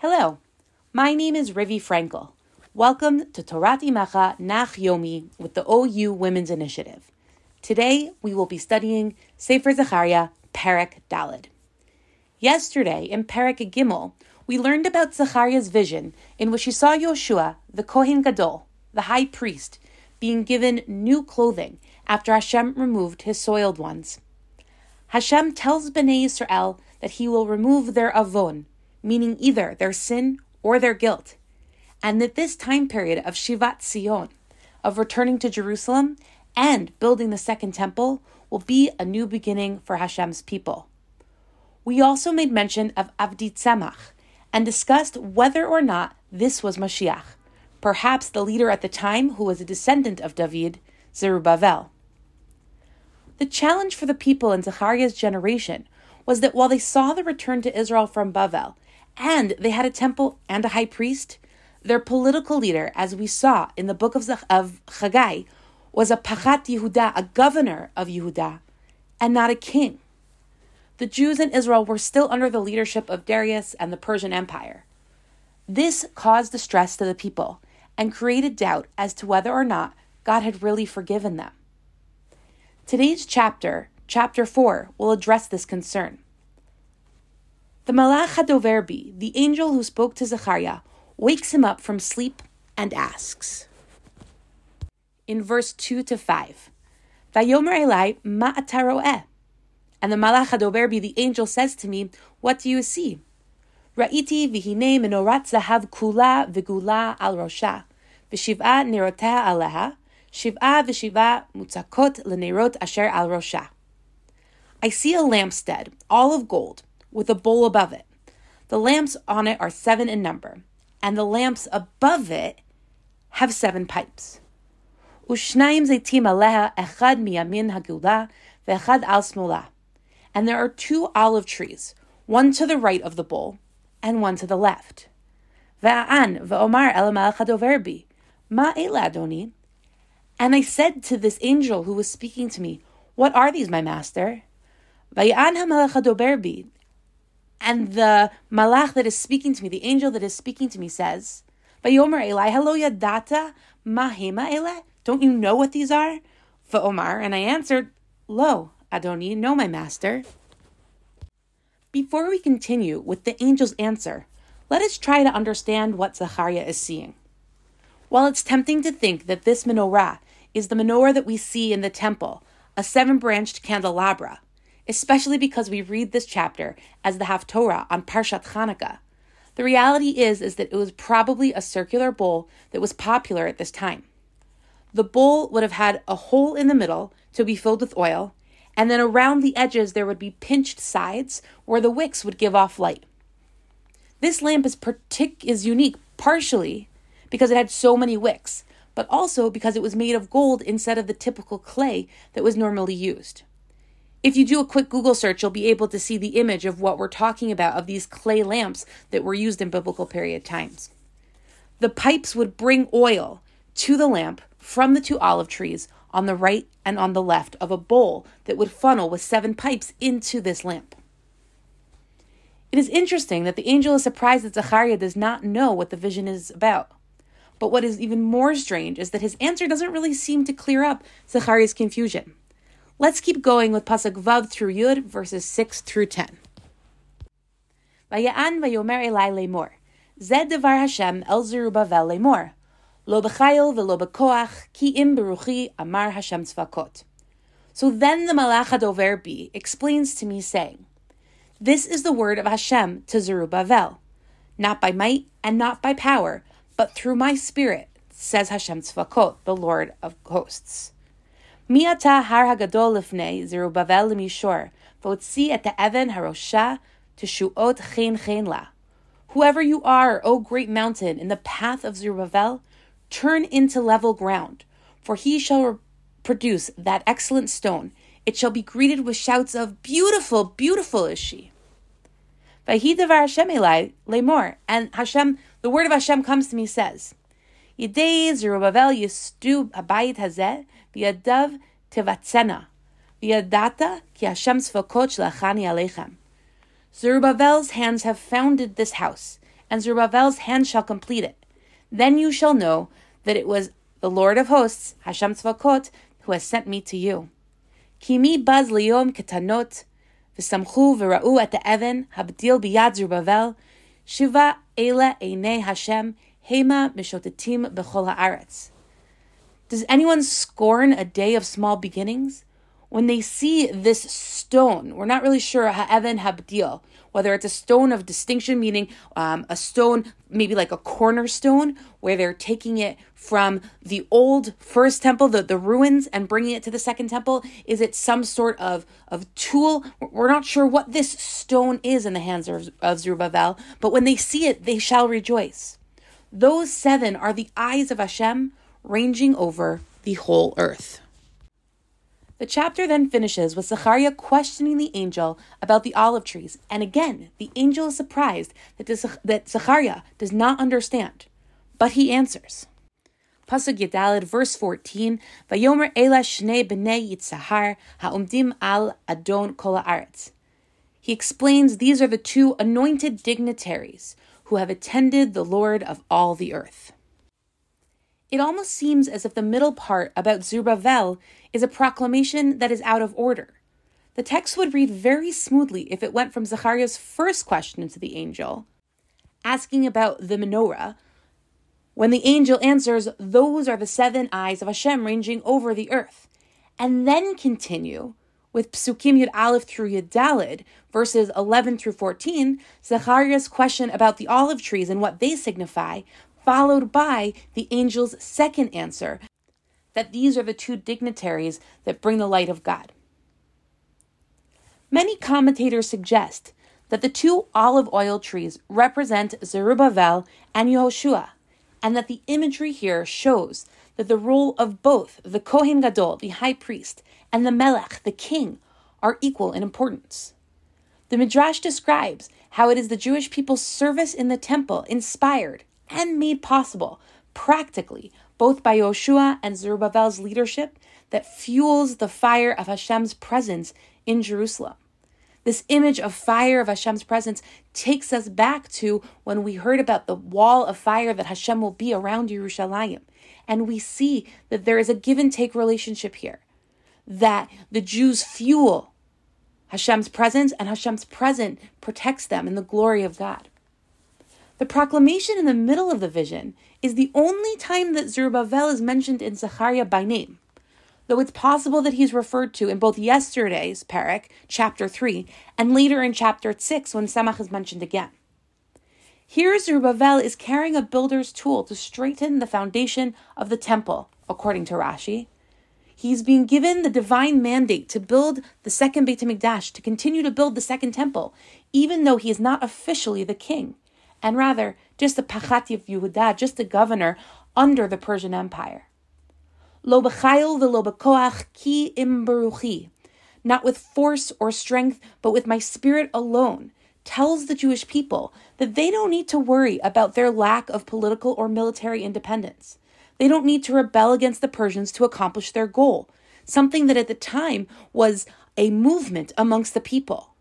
Hello, my name is Rivi Frankel. Welcome to Torat Imecha Nach Yomi with the OU Women's Initiative. Today we will be studying Sefer Zechariah, Perek Dalid. Yesterday in Perek Gimel, we learned about Zechariah's vision in which he saw Yoshua, the Kohen Gadol, the high priest, being given new clothing after Hashem removed his soiled ones. Hashem tells Bnei Israel that he will remove their avon, meaning either their sin or their guilt, and that this time period of Shivat Sion, of returning to Jerusalem and building the second temple, will be a new beginning for Hashem's people. We also made mention of Avdi Tzemach and discussed whether or not this was Mashiach, perhaps the leader at the time who was a descendant of David, Zerubbabel. The challenge for the people in Zechariah's generation was that while they saw the return to Israel from Bavel, and they had a temple and a high priest, their political leader, as we saw in the book of, Zach- of Chagai, was a Pachat Yehuda, a governor of Yehuda, and not a king. The Jews in Israel were still under the leadership of Darius and the Persian Empire. This caused distress to the people and created doubt as to whether or not God had really forgiven them. Today's chapter, chapter 4, will address this concern. The Malach HaDoverbi, the angel who spoke to Zechariah, wakes him up from sleep and asks. In verse 2 to 5, Vayomer ma ataroeh. And the Malach HaDoverbi, the angel, says to me, What do you see? Ra'iti vihine menorat zahav kula v'gula al rosha, v'shiv'a nerotea aleha, shiv'a v'shiv'a mutzakot l'nerot asher al rosha. I see a lampstead, all of gold, with a bowl above it. The lamps on it are seven in number, and the lamps above it have seven pipes. Ushnaim zeitim aleha echad miyamin ve'echad al smola. And there are two olive trees, one to the right of the bowl and one to the left. Ve'omar el malach ma ela adoni. And I said to this angel who was speaking to me, What are these, my master? Vayan ha And the malach that is speaking to me, the angel that is speaking to me, says, Vayomer Eli, hello yadata mahema ele. Don't you know what these are? Va'omar, and I answered, Lo, Adoni, no, my master. Before we continue with the angel's answer, let us try to understand what Zechariah is seeing. While it's tempting to think that this menorah is the menorah that we see in the temple, a seven branched candelabra, especially because we read this chapter as the Haftorah on Parshat Chanukah, the reality is, is that it was probably a circular bowl that was popular at this time. The bowl would have had a hole in the middle to be filled with oil, and then around the edges there would be pinched sides where the wicks would give off light. This lamp is partic- is unique partially because it had so many wicks, but also because it was made of gold instead of the typical clay that was normally used. If you do a quick Google search, you'll be able to see the image of what we're talking about of these clay lamps that were used in biblical period times. The pipes would bring oil to the lamp from the two olive trees on the right and on the left of a bowl that would funnel with seven pipes into this lamp. It is interesting that the angel is surprised that Zechariah does not know what the vision is about. But what is even more strange is that his answer doesn't really seem to clear up Zechariah's confusion. Let's keep going with Pasuk Vav through Yud, verses 6 through 10. Vaya'an vayomer lemor. Zed devar Hashem el lemor. Lo b'chayil b'koach, ki im beruchi amar Hashem tzvakot. So then the Malach HaDoverbi explains to me, saying, This is the word of Hashem to Zerubbabel, not by might and not by power, but through my spirit, says Hashem tzvakot, the Lord of hosts. Mi ata har hagadol lifnei Zerubbabel lemishor, v'otzi et even harosha teshuot chen chen la. Whoever you are, O great mountain, in the path of Zerubbabel, turn into level ground, for he shall produce that excellent stone. It shall be greeted with shouts of, Beautiful, beautiful is she. Vahidavar Hashem Elai lemor, and Hashem, the word of Hashem comes to me, says, Yidei Zerubbabel yistu abayit hazeh, v'yadav tevatzena, v'yadata ki Hashem tzvakot shlachani alechem. Zerubbabel's hands have founded this house, and Zerubbabel's hand shall complete it. Then you shall know that it was the Lord of hosts, Hashem Tzvakot, who has sent me to you. Kimi baz liyom ketanot, v'samchu v'ra'u et ha'even, habdil biyad Zerubbabel, shiva ele einei Hashem, hema mishotetim b'chol ha'aretz. Does anyone scorn a day of small beginnings? When they see this stone, we're not really sure ha'even habdil, whether it's a stone of distinction, meaning um, a stone maybe like a cornerstone, where they're taking it from the old first temple, the, the ruins, and bringing it to the second temple? Is it some sort of, of tool? We're not sure what this stone is in the hands of, of Zerubbabel, but when they see it, they shall rejoice. Those seven are the eyes of Hashem ranging over the whole earth. The chapter then finishes with Zechariah questioning the angel about the olive trees, and again, the angel is surprised that, that Zechariah does not understand, but he answers. Pasuk Yud Dalid, verse 14, Vayomer Ela Shnei B'nei Yitzhar Ha'umdim Al Adon Kol Haaretz. He explains these are the two anointed dignitaries who have attended the Lord of all the earth. It almost seems as if the middle part about Zerubbabel is a proclamation that is out of order. The text would read very smoothly if it went from Zechariah's first question to the angel, asking about the menorah, when the angel answers, Those are the seven eyes of Hashem ranging over the earth, and then continue with Psukim Yud Aleph through Yud Dalid, verses 11 through 14, Zechariah's question about the olive trees and what they signify, followed by the angel's second answer that these are the two dignitaries that bring the light of God. Many commentators suggest that the two olive oil trees represent Zerubbabel and Yehoshua, and that the imagery here shows that the role of both the Kohen Gadol, the high priest, and the Melech, the king, are equal in importance. The Midrash describes how it is the Jewish people's service in the temple inspired and made possible practically both by Yoshua and Zerubbabel's leadership that fuels the fire of Hashem's presence in Jerusalem. This image of fire of Hashem's presence takes us back to when we heard about the wall of fire that Hashem will be around Yerushalayim. And we see that there is a give and take relationship here, that the Jews fuel Hashem's presence and Hashem's presence protects them in the glory of God. The proclamation in the middle of the vision is the only time that Zerubbabel is mentioned in Zechariah by name, though it's possible that he's referred to in both yesterday's perek, chapter 3, and later in chapter 6 when Tzemach is mentioned again. Here, Zerubbabel is carrying a builder's tool to straighten the foundation of the temple, according to Rashi. He's being given the divine mandate to build the second Beit HaMikdash, to continue to build the second temple, even though he is not officially the king and rather just a Pachati of Yehuda, just a governor under the Persian Empire. Lo b'chayil v'lo b'koach ki im not with force or strength, but with my spirit alone, tells the Jewish people that they don't need to worry about their lack of political or military independence. They don't need to rebel against the Persians to accomplish their goal, something that at the time was a movement amongst the people.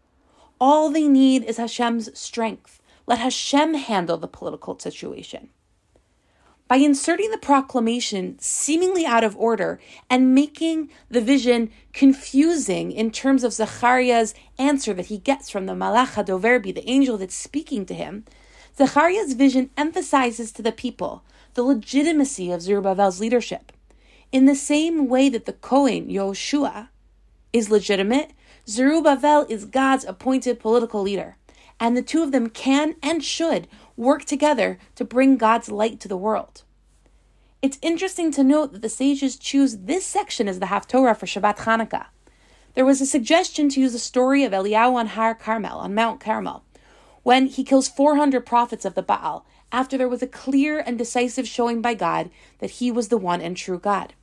All they need is Hashem's strength, let Hashem handle the political situation. By inserting the proclamation seemingly out of order and making the vision confusing in terms of Zechariah's answer that he gets from the Malach HaDoverbi, the angel that's speaking to him, Zechariah's vision emphasizes to the people the legitimacy of Zerubbabel's leadership. In the same way that the Kohen, Yoshua, is legitimate, Zerubbabel is God's appointed political leader and the two of them can and should work together to bring God's light to the world. It's interesting to note that the sages choose this section as the Haftorah for Shabbat Hanukkah. There was a suggestion to use the story of Eliyahu on Har Carmel, on Mount Carmel, when he kills 400 prophets of the Baal, after there was a clear and decisive showing by God that he was the one and true God.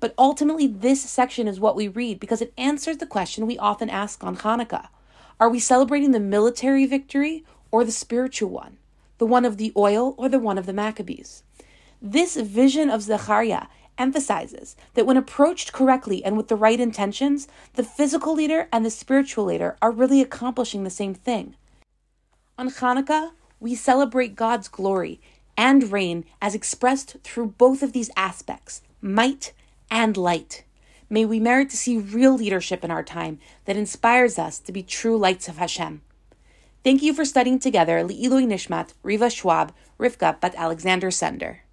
But ultimately, this section is what we read because it answers the question we often ask on Hanukkah are we celebrating the military victory or the spiritual one? The one of the oil or the one of the Maccabees? This vision of Zechariah emphasizes that when approached correctly and with the right intentions, the physical leader and the spiritual leader are really accomplishing the same thing. On Hanukkah, we celebrate God's glory and reign as expressed through both of these aspects might and light. May we merit to see real leadership in our time that inspires us to be true lights of Hashem. Thank you for studying together Li'ilui Nishmat, Riva Schwab, Rivka Bat Alexander Sender.